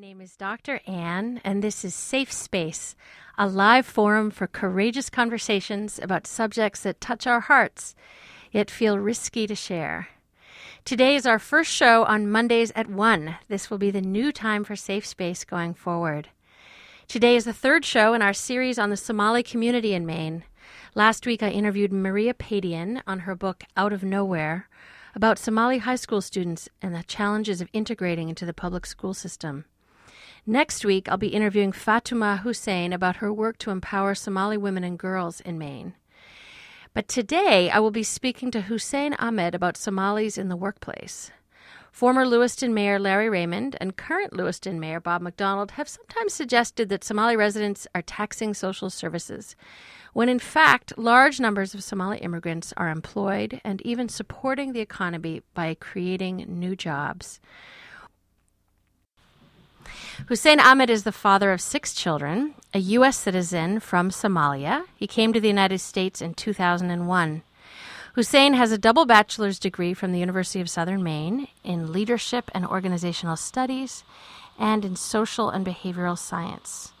name is Dr. Ann, and this is Safe Space, a live forum for courageous conversations about subjects that touch our hearts, yet feel risky to share. Today is our first show on Mondays at 1. This will be the new time for Safe Space going forward. Today is the third show in our series on the Somali community in Maine. Last week, I interviewed Maria Padian on her book Out of Nowhere about Somali high school students and the challenges of integrating into the public school system. Next week, I'll be interviewing Fatuma Hussein about her work to empower Somali women and girls in Maine. But today, I will be speaking to Hussein Ahmed about Somalis in the workplace. Former Lewiston Mayor Larry Raymond and current Lewiston Mayor Bob McDonald have sometimes suggested that Somali residents are taxing social services, when in fact, large numbers of Somali immigrants are employed and even supporting the economy by creating new jobs. Hussein Ahmed is the father of six children, a U.S. citizen from Somalia. He came to the United States in 2001. Hussein has a double bachelor's degree from the University of Southern Maine in leadership and organizational studies and in social and behavioral science.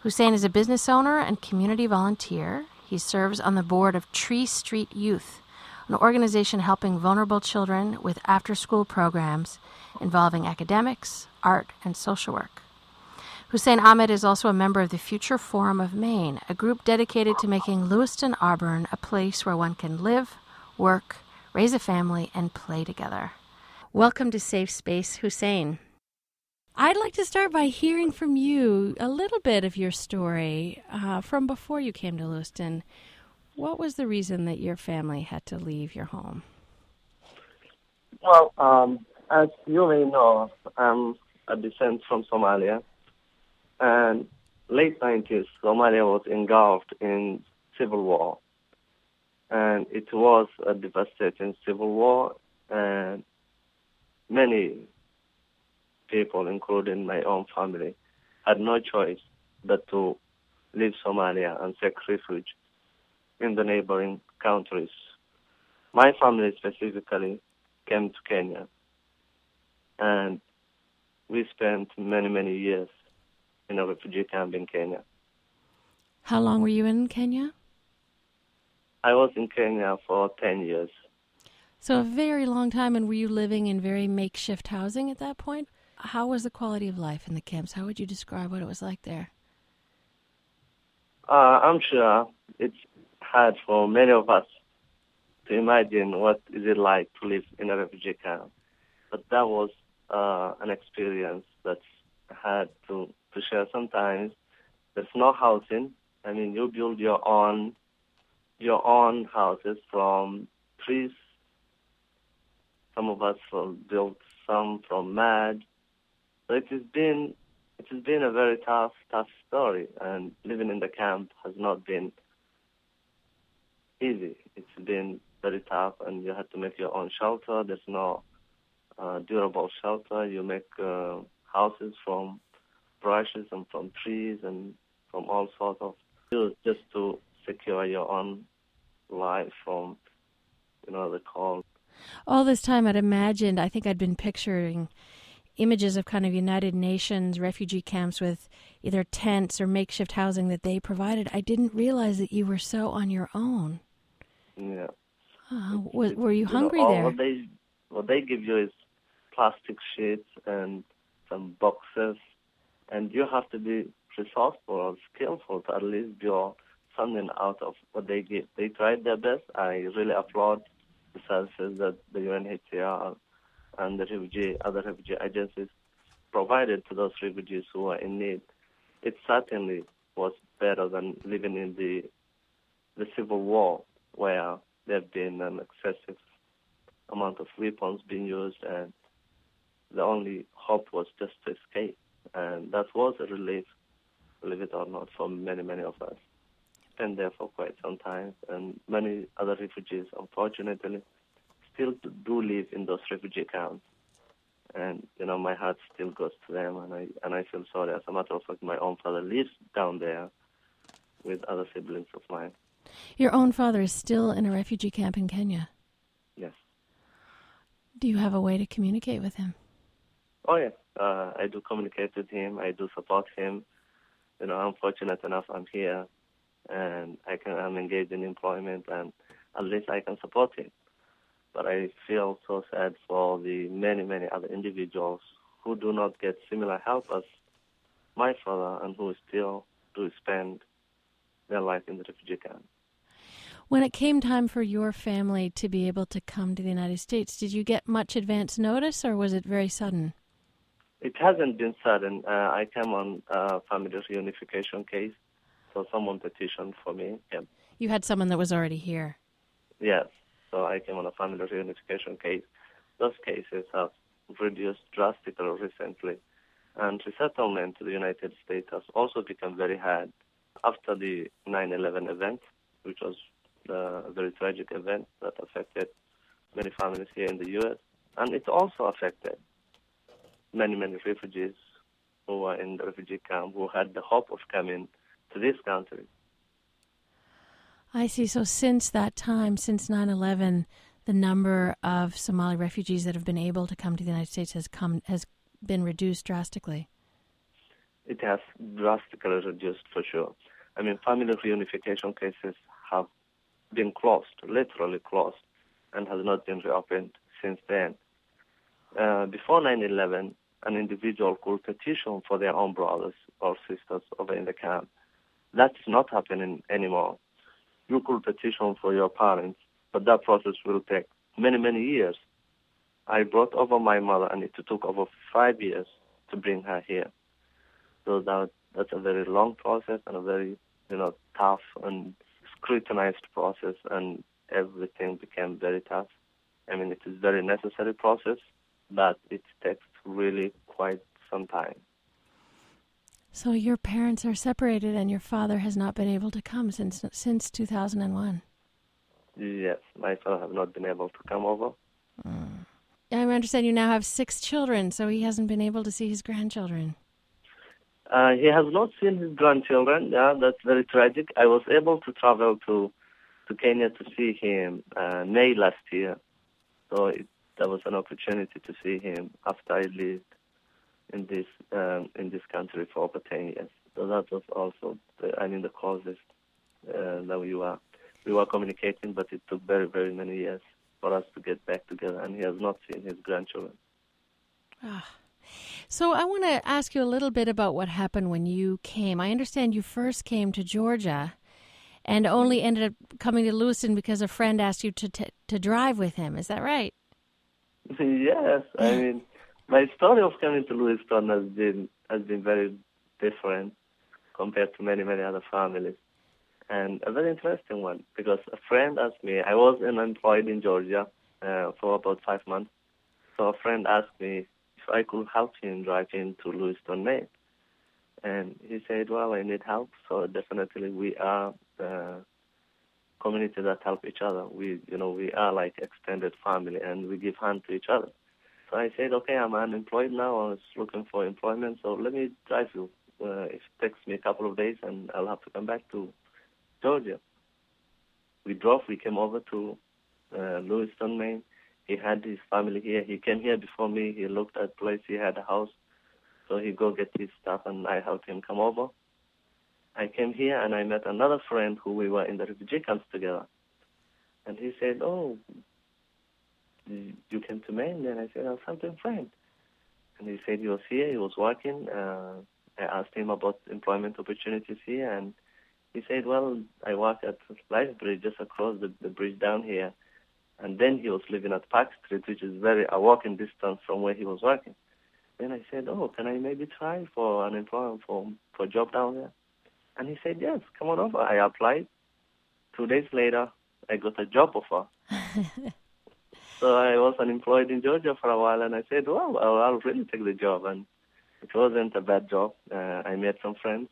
Hussein is a business owner and community volunteer. He serves on the board of Tree Street Youth, an organization helping vulnerable children with after school programs involving academics, art, and social work. Hussein Ahmed is also a member of the Future Forum of Maine, a group dedicated to making Lewiston Auburn a place where one can live, work, raise a family, and play together. Welcome to Safe Space, Hussein. I'd like to start by hearing from you a little bit of your story uh, from before you came to Lewiston. What was the reason that your family had to leave your home? Well, um, as you may know, I'm a descent from Somalia, and late 90s, Somalia was engulfed in civil war and it was a devastating civil war, and many people, including my own family, had no choice but to leave Somalia and seek refuge in the neighboring countries. My family specifically came to Kenya, and we spent many, many years in a refugee camp in Kenya. How long were you in Kenya? I was in Kenya for 10 years. So, a very long time, and were you living in very makeshift housing at that point? How was the quality of life in the camps? How would you describe what it was like there? Uh, I'm sure it's hard for many of us to imagine what is it like to live in a refugee camp. But that was uh, an experience that's hard to, share sometimes. There's no housing. I mean, you build your own your own houses from trees. Some of us built some from mud. So it has been it has been a very tough, tough story, and living in the camp has not been easy. It's been very tough, and you have to make your own shelter. There's no uh, durable shelter. You make uh, houses from brushes and from trees and from all sorts of just to secure your own life from, you know, the cold. All this time, I'd imagined, I think I'd been picturing images of kind of United Nations refugee camps with either tents or makeshift housing that they provided. I didn't realize that you were so on your own. Yeah. Uh, oh, was, were you, you hungry know, there? What they, what they give you is plastic sheets and some boxes, and you have to be resourceful or skillful to at least build something out of what they give. They tried their best. I really applaud the services that the UNHCR and the refugee, other refugee agencies provided to those refugees who are in need. It certainly was better than living in the the civil war, where there have been an excessive amount of weapons being used, and the only hope was just to escape. And that was a relief, believe it or not, for many, many of us spent there for quite some time, and many other refugees, unfortunately, still do live in those refugee camps. And you know, my heart still goes to them, and I and I feel sorry. As a matter of fact, my own father lives down there with other siblings of mine. Your own father is still in a refugee camp in Kenya. Yes. Do you have a way to communicate with him? Oh yeah, Uh, I do communicate with him. I do support him. You know, I'm fortunate enough I'm here, and I can I'm engaged in employment, and at least I can support him. But I feel so sad for the many many other individuals who do not get similar help as my father, and who still do spend their life in the refugee camp. When it came time for your family to be able to come to the United States, did you get much advance notice or was it very sudden? It hasn't been sudden. Uh, I came on a family reunification case, so someone petitioned for me. Yeah. You had someone that was already here? Yes. So I came on a family reunification case. Those cases have reduced drastically recently. And resettlement to the United States has also become very hard after the 9-11 event, which was a very tragic event that affected many families here in the U.S. And it also affected many, many refugees who were in the refugee camp who had the hope of coming to this country. I see. So since that time, since 9 11, the number of Somali refugees that have been able to come to the United States has come has been reduced drastically. It has drastically reduced for sure. I mean, family reunification cases have been closed, literally closed, and has not been reopened since then. Uh, before 9/11, an individual could petition for their own brothers or sisters over in the camp. That's not happening anymore. You could petition for your parents, but that process will take many, many years. I brought over my mother, and it took over five years to bring her here. So that that's a very long process and a very, you know, tough and scrutinized process, and everything became very tough. I mean, it is a very necessary process, but it takes really quite some time. So your parents are separated, and your father has not been able to come since since 2001. Yes, my father have not been able to come over. Mm. I understand you now have six children, so he hasn't been able to see his grandchildren. Uh, he has not seen his grandchildren. Yeah, that's very tragic. I was able to travel to to Kenya to see him uh, May last year, so it, that was an opportunity to see him after I lived in this um, in this country for over ten years. So that was also, the, I mean, the causes uh, that we were we were communicating, but it took very very many years for us to get back together, and he has not seen his grandchildren. Ah. So I want to ask you a little bit about what happened when you came. I understand you first came to Georgia and only ended up coming to Lewiston because a friend asked you to t- to drive with him. Is that right? yes, I mean my story of coming to Lewiston has been has been very different compared to many many other families, and a very interesting one because a friend asked me. I was unemployed in Georgia uh, for about five months, so a friend asked me if I could help him drive him to Lewiston, Maine. And he said, well, I need help, so definitely we are the community that help each other. We, you know, we are like extended family, and we give hand to each other. So I said, okay, I'm unemployed now. I was looking for employment, so let me drive you. Uh, it takes me a couple of days, and I'll have to come back to Georgia. We drove. We came over to uh, Lewiston, Maine, he had his family here. He came here before me. He looked at place. He had a house. So he go get his stuff and I helped him come over. I came here and I met another friend who we were in the refugee camps together. And he said, oh, you came to Maine? And I said, I'm something friend. And he said he was here, he was working. Uh, I asked him about employment opportunities here and he said, well, I work at Life Bridge just across the, the bridge down here and then he was living at Park Street, which is very a walking distance from where he was working. Then I said, "Oh, can I maybe try for an employment for for a job down there?" And he said, "Yes, come on over." I applied. Two days later, I got a job offer. so I was unemployed in Georgia for a while, and I said, "Well, I'll, I'll really take the job." And it wasn't a bad job. Uh, I made some friends.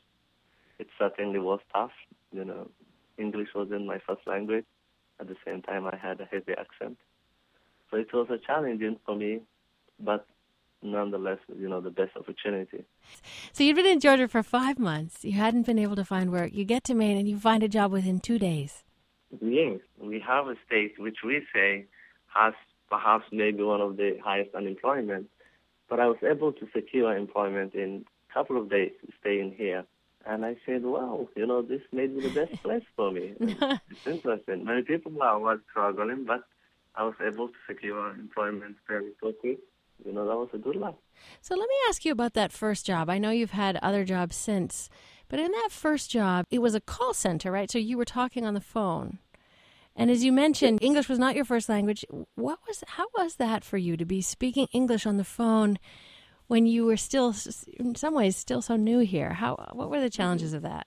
It certainly was tough. You know, English wasn't my first language. At the same time, I had a heavy accent. So it was a challenging for me, but nonetheless, you know, the best opportunity. So you've been in Georgia for five months. You hadn't been able to find work. You get to Maine and you find a job within two days. Yes, we have a state which we say has perhaps maybe one of the highest unemployment. But I was able to secure employment in a couple of days staying here. And I said, wow, you know, this may be the best place for me. it's interesting. Many people are struggling, but I was able to secure employment very quickly. You know, that was a good luck. So let me ask you about that first job. I know you've had other jobs since, but in that first job, it was a call center, right? So you were talking on the phone. And as you mentioned, English was not your first language. What was how was that for you to be speaking English on the phone when you were still in some ways still so new here? How what were the challenges of that?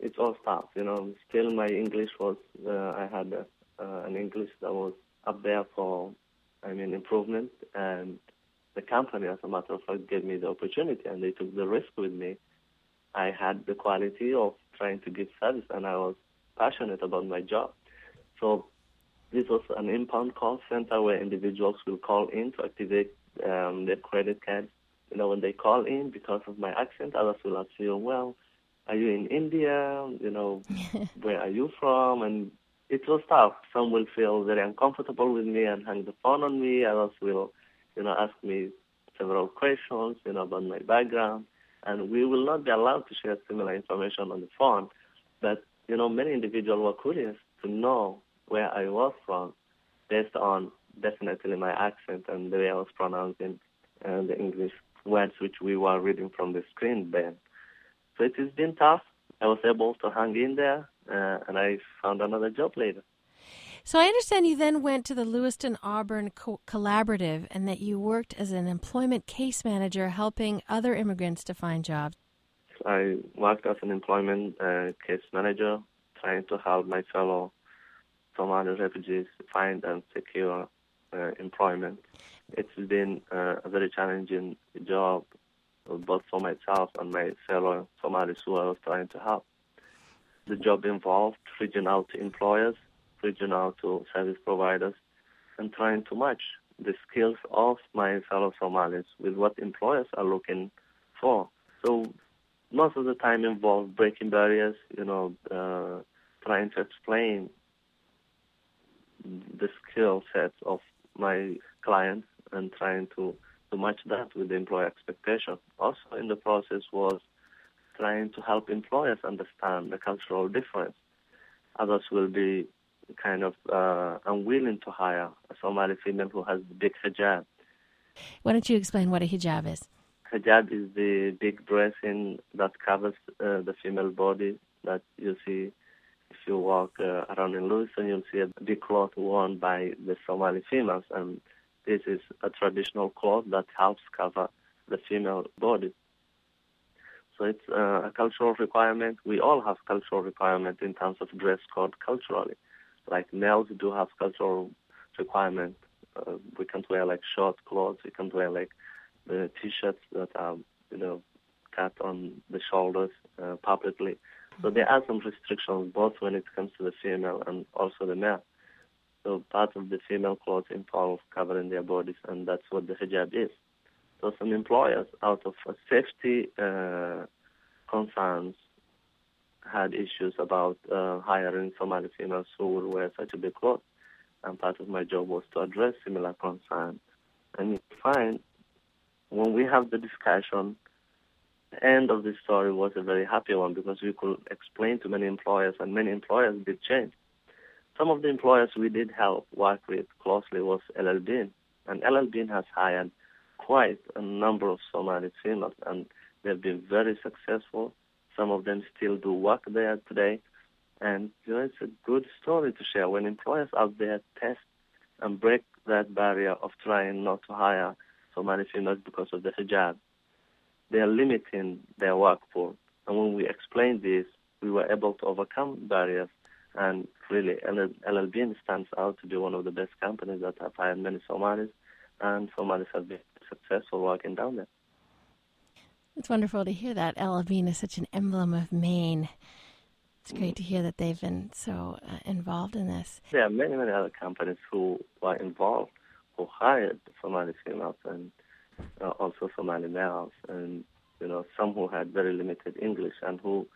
It's all tough, you know. Still my English was uh, I had uh, an English that was up there for I mean improvement and the company as a matter of fact gave me the opportunity and they took the risk with me. I had the quality of trying to give service and I was passionate about my job. So this was an inbound call center where individuals will call in to activate um, their credit cards. You know, when they call in, because of my accent, others will ask you, well, are you in India? You know, where are you from? And it was tough. Some will feel very uncomfortable with me and hang the phone on me. Others will, you know, ask me several questions, you know, about my background. And we will not be allowed to share similar information on the phone. But, you know, many individuals were curious to know where I was from based on definitely my accent and the way I was pronouncing uh, the English words which we were reading from the screen then. So it has been tough. I was able to hang in there uh, and I found another job later. So I understand you then went to the Lewiston Auburn Co- Collaborative and that you worked as an employment case manager helping other immigrants to find jobs. I worked as an employment uh, case manager trying to help my fellow Somali refugees find and secure uh, employment. It's been uh, a very challenging job, both for myself and my fellow Somalis who I was trying to help. The job involved reaching out to employers, reaching out to service providers, and trying to match the skills of my fellow Somalis with what employers are looking for. So most of the time involved breaking barriers, you know, uh, trying to explain the skill sets of my clients and trying to, to match that with the employer expectation. Also in the process was trying to help employers understand the cultural difference. Others will be kind of uh, unwilling to hire a Somali female who has the big hijab. Why don't you explain what a hijab is? Hijab is the big dressing that covers uh, the female body that you see if you walk uh, around in Lewiston, you'll see a big cloth worn by the Somali females, and this is a traditional cloth that helps cover the female body. So it's uh, a cultural requirement. We all have cultural requirement in terms of dress code culturally. Like males do have cultural requirement. Uh, we can't wear like short clothes. We can't wear like the t-shirts that are, you know, cut on the shoulders uh, publicly. So there are some restrictions both when it comes to the female and also the male. So part of the female clothes involve covering their bodies, and that's what the hijab is. So some employers, out of safety uh, concerns, had issues about uh, hiring Somali females who would wear such a big cloth. And part of my job was to address similar concerns. And you find when we have the discussion, the end of the story was a very happy one because we could explain to many employers, and many employers did change. Some of the employers we did help work with closely was LL Bean, and LL Bean has hired quite a number of Somali females, and they've been very successful. Some of them still do work there today, and you know, it's a good story to share when employers out there test and break that barrier of trying not to hire Somali females because of the hijab they are limiting their workforce. And when we explained this, we were able to overcome barriers. And really, LL Bean stands out to be one of the best companies that have hired many Somalis, and Somalis have been successful working down there. It's wonderful to hear that. LL is such an emblem of Maine. It's great to hear that they've been so uh, involved in this. There are many, many other companies who were involved, who hired Somali females, and uh, also Somali males, and you know some who had very limited English and who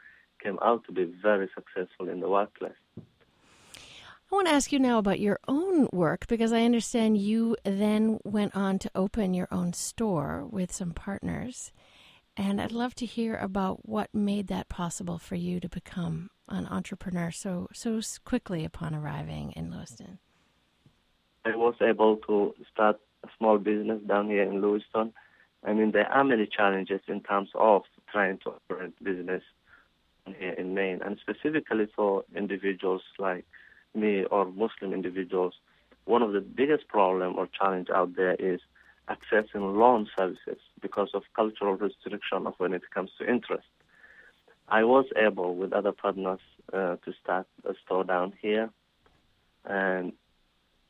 came out to be very successful in the workplace. I want to ask you now about your own work because I understand you then went on to open your own store with some partners. And I'd love to hear about what made that possible for you to become an entrepreneur so so quickly upon arriving in Lewiston. I was able to start a small business down here in Lewiston. I mean, there are many challenges in terms of trying to operate business here in Maine, and specifically for individuals like me or Muslim individuals. One of the biggest problem or challenge out there is accessing loan services because of cultural restriction of when it comes to interest. I was able, with other partners, uh, to start a store down here, and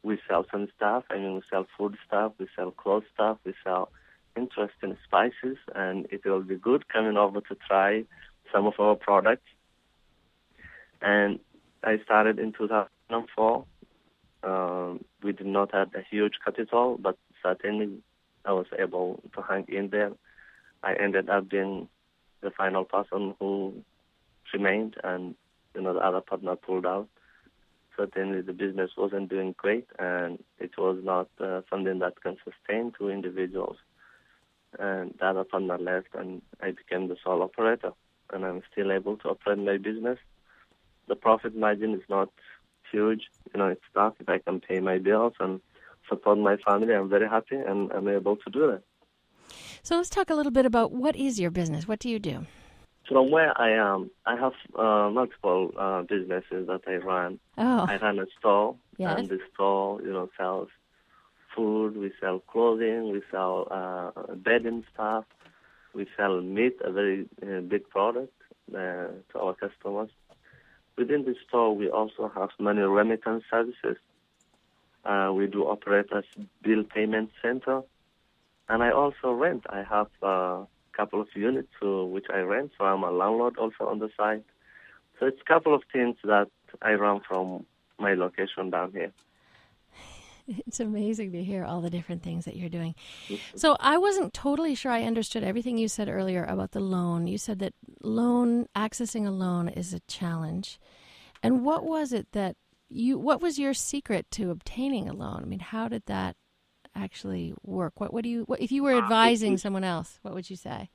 we sell some stuff. I mean, we sell food stuff, we sell clothes stuff, we sell interesting spices, and it will be good coming over to try some of our products. And I started in 2004. Um, we did not have a huge capital, but certainly I was able to hang in there. I ended up being the final person who remained, and you know the other partner pulled out. Certainly, the business wasn't doing great, and it was not uh, something that can sustain two individuals. And the other partner left, and I became the sole operator, and I'm still able to operate my business. The profit margin is not huge, you know, it's tough if I can pay my bills and support my family. I'm very happy, and I'm able to do that. So let's talk a little bit about what is your business. What do you do? From where I am, I have uh, multiple uh, businesses that I run. Oh. I run a store, yes. and the store, you know, sells food. We sell clothing. We sell uh, bedding stuff. We sell meat, a very uh, big product uh, to our customers. Within the store, we also have money remittance services. Uh, we do operate as bill payment center, and I also rent. I have a couple of units uh, which I rent, so I'm a landlord also on the side. So it's a couple of things that I run from my location down here. It's amazing to hear all the different things that you're doing. Mm-hmm. So I wasn't totally sure I understood everything you said earlier about the loan. You said that loan accessing a loan is a challenge. And what was it that you what was your secret to obtaining a loan? I mean, how did that actually work? What what do you what, if you were uh, advising mm-hmm. someone else, what would you say?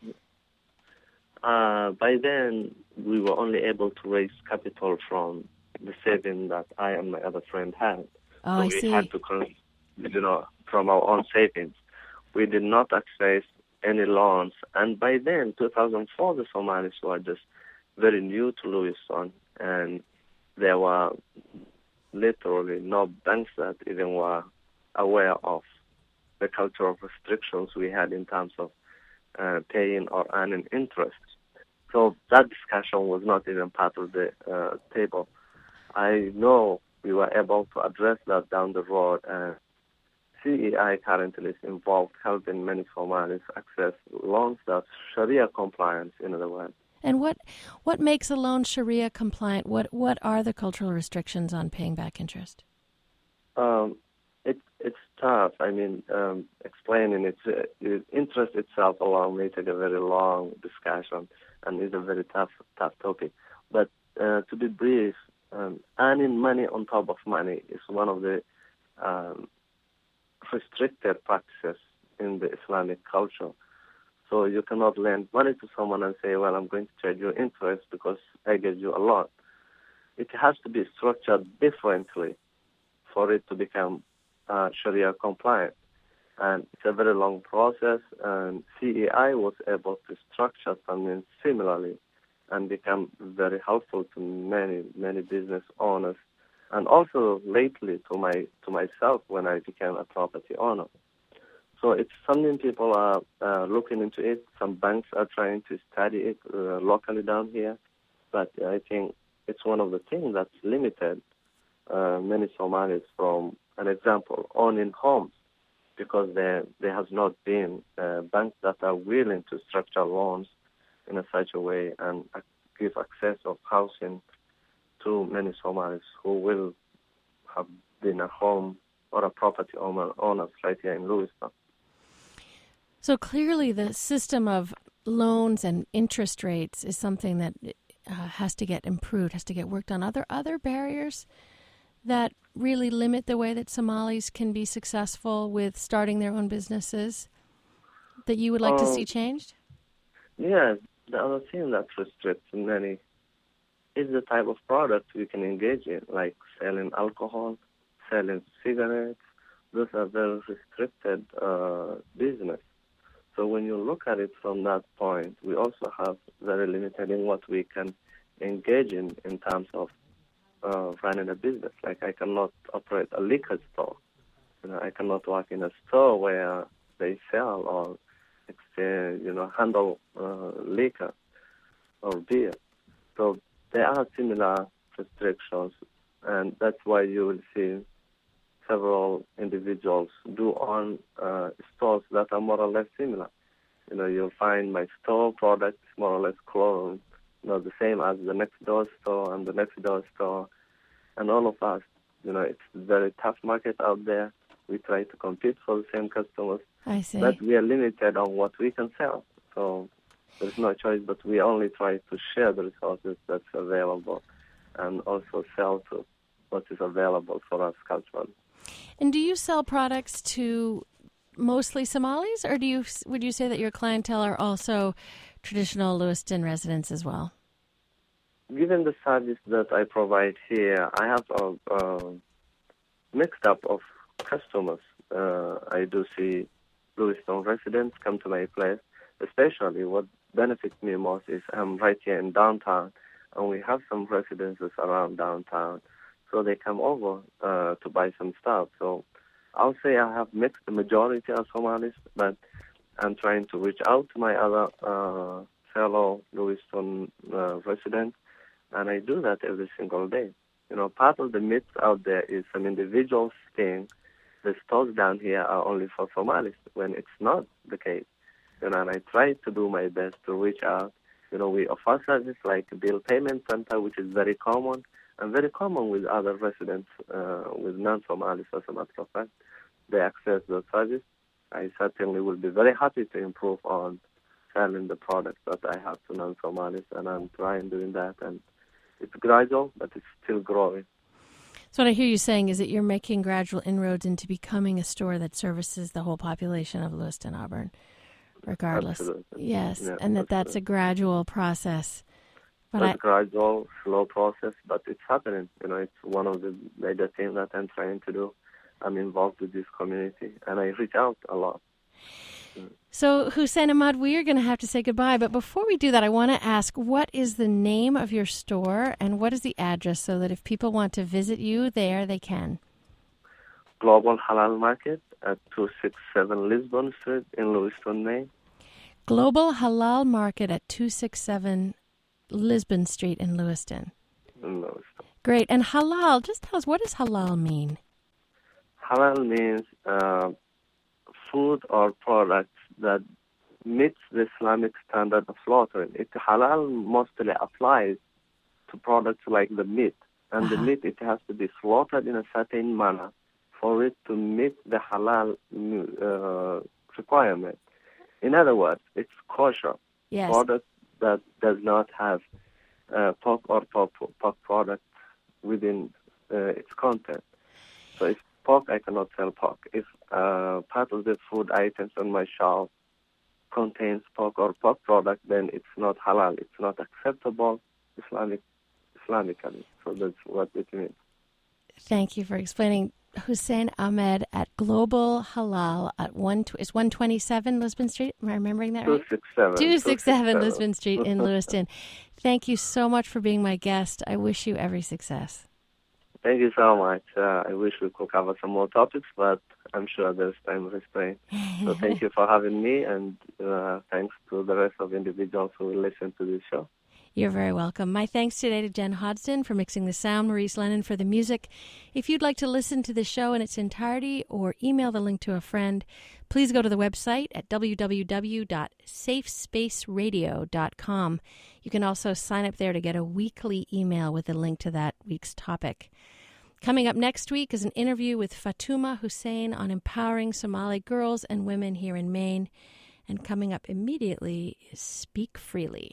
Uh, by then, we were only able to raise capital from the saving that I and my other friend had. Oh, so I we see. had to, con- you know, from our own savings. We did not access any loans. And by then, 2004, the Somalis were just very new to Lewiston, and there were literally no banks that even were aware of the cultural restrictions we had in terms of uh, paying or earning interest. So that discussion was not even part of the uh, table. I know we were able to address that down the road, and CEI currently is involved helping many Somalis access loans that's Sharia compliant, in other words. And what what makes a loan Sharia compliant? What what are the cultural restrictions on paying back interest? Um, it, it's tough. I mean, um, explaining it, it, interest itself alone may take a very long discussion and is a very tough tough topic. But uh, to be brief, um, earning money on top of money is one of the um, restricted practices in the Islamic culture. So you cannot lend money to someone and say, well, I'm going to charge you interest because I gave you a loan. It has to be structured differently for it to become uh, Sharia compliant. And it's a very long process, and CEI was able to structure something similarly and become very helpful to many, many business owners, and also lately to my to myself when I became a property owner. So it's something people are uh, looking into it. Some banks are trying to study it uh, locally down here, but I think it's one of the things that's limited uh, many Somalis from an example owning homes because there there has not been uh, banks that are willing to structure loans in a such a way and give access of housing to many Somalis who will have been a home or a property owner owners right here in Lewiston. So clearly, the system of loans and interest rates is something that uh, has to get improved, has to get worked on. Are there other barriers that really limit the way that Somalis can be successful with starting their own businesses that you would like to see changed? Yeah, the other thing that restricts many is the type of product we can engage in, like selling alcohol, selling cigarettes. Those are very restricted uh, business. So when you look at it from that point, we also have very limited in what we can engage in in terms of uh, running a business. Like I cannot operate a liquor store. You know, I cannot work in a store where they sell or you know, handle uh, liquor or beer. So there are similar restrictions, and that's why you will see several individuals do own uh, stores that are more or less similar. You know, you'll find my store products more or less clone, you know, the same as the next door store and the next door store, and all of us. You know, it's a very tough market out there. We try to compete for the same customers, I see. but we are limited on what we can sell. So there's no choice, but we only try to share the resources that's available and also sell to what is available for us culturally. And do you sell products to mostly Somalis, or do you would you say that your clientele are also traditional Lewiston residents as well? Given the service that I provide here, I have a, a mixed up of customers. Uh, I do see Lewiston residents come to my place, especially what benefits me most is I'm right here in downtown, and we have some residences around downtown, so they come over uh, to buy some stuff. So I'll say I have mixed the majority of Somalis, but I'm trying to reach out to my other uh, fellow Lewiston uh, residents, and I do that every single day. You know, part of the myth out there is some individuals think the stores down here are only for Somalis, when it's not the case. You know, and I try to do my best to reach out. You know, we offer services like bill payment center, which is very common and very common with other residents, uh, with non-Somalis, as a matter of fact. They access the service. I certainly will be very happy to improve on selling the products that I have to non-Somalis, and I'm trying doing that. And it's gradual, but it's still growing. So what I hear you saying is that you're making gradual inroads into becoming a store that services the whole population of Lewiston Auburn, regardless. Absolutely. Yes, Yeah, and that that's a gradual process. But It's I, gradual, slow process, but it's happening. You know, it's one of the major things that I'm trying to do. I'm involved with this community, and I reach out a lot. So Hussein Ahmed, we are going to have to say goodbye. But before we do that, I want to ask, what is the name of your store and what is the address, so that if people want to visit you there, they can. Global Halal Market at 267 Lisbon Street in Lewiston, Maine. Global Halal Market at 267 Lisbon Street in Lewiston. In Lewiston. Great. And halal, just tell us, what does halal mean? Halal means uh, food or products that meets the Islamic standard of slaughtering. It halal mostly applies to products like the meat, and the Uh-huh. meat it has to be slaughtered in a certain manner for it to meet the halal uh, requirement. In other words, it's kosher Yes. product that does not have uh, pork or pork, pork product within uh, its content. So if pork, I cannot sell pork. If uh, part of the food items on my shelf contains pork or pork product, then it's not halal. It's not acceptable Islamic Islamically. So that's what it means. Thank you for explaining. Hussein Ahmed at Global Halal at one tw- is one twenty seven Lisbon Street. Am I remembering that Two right? six seven. Two six seven Lisbon Street in Lewiston. Thank you so much for being my guest. I wish you every success. Thank you so much. Uh, I wish we could cover some more topics, but I'm sure there's time restraint. So thank you for having me, and uh, thanks to the rest of individuals who will listen to this show. You're very welcome. My thanks today to Jen Hodgson for mixing the sound, Maurice Lennon for the music. If you'd like to listen to the show in its entirety or email the link to a friend, please go to the website at www.safespaceradio.com. You can also sign up there to get a weekly email with a link to that week's topic. Coming up next week is an interview with Fatuma Hussein on empowering Somali girls and women here in Maine. And coming up immediately is Speak Freely.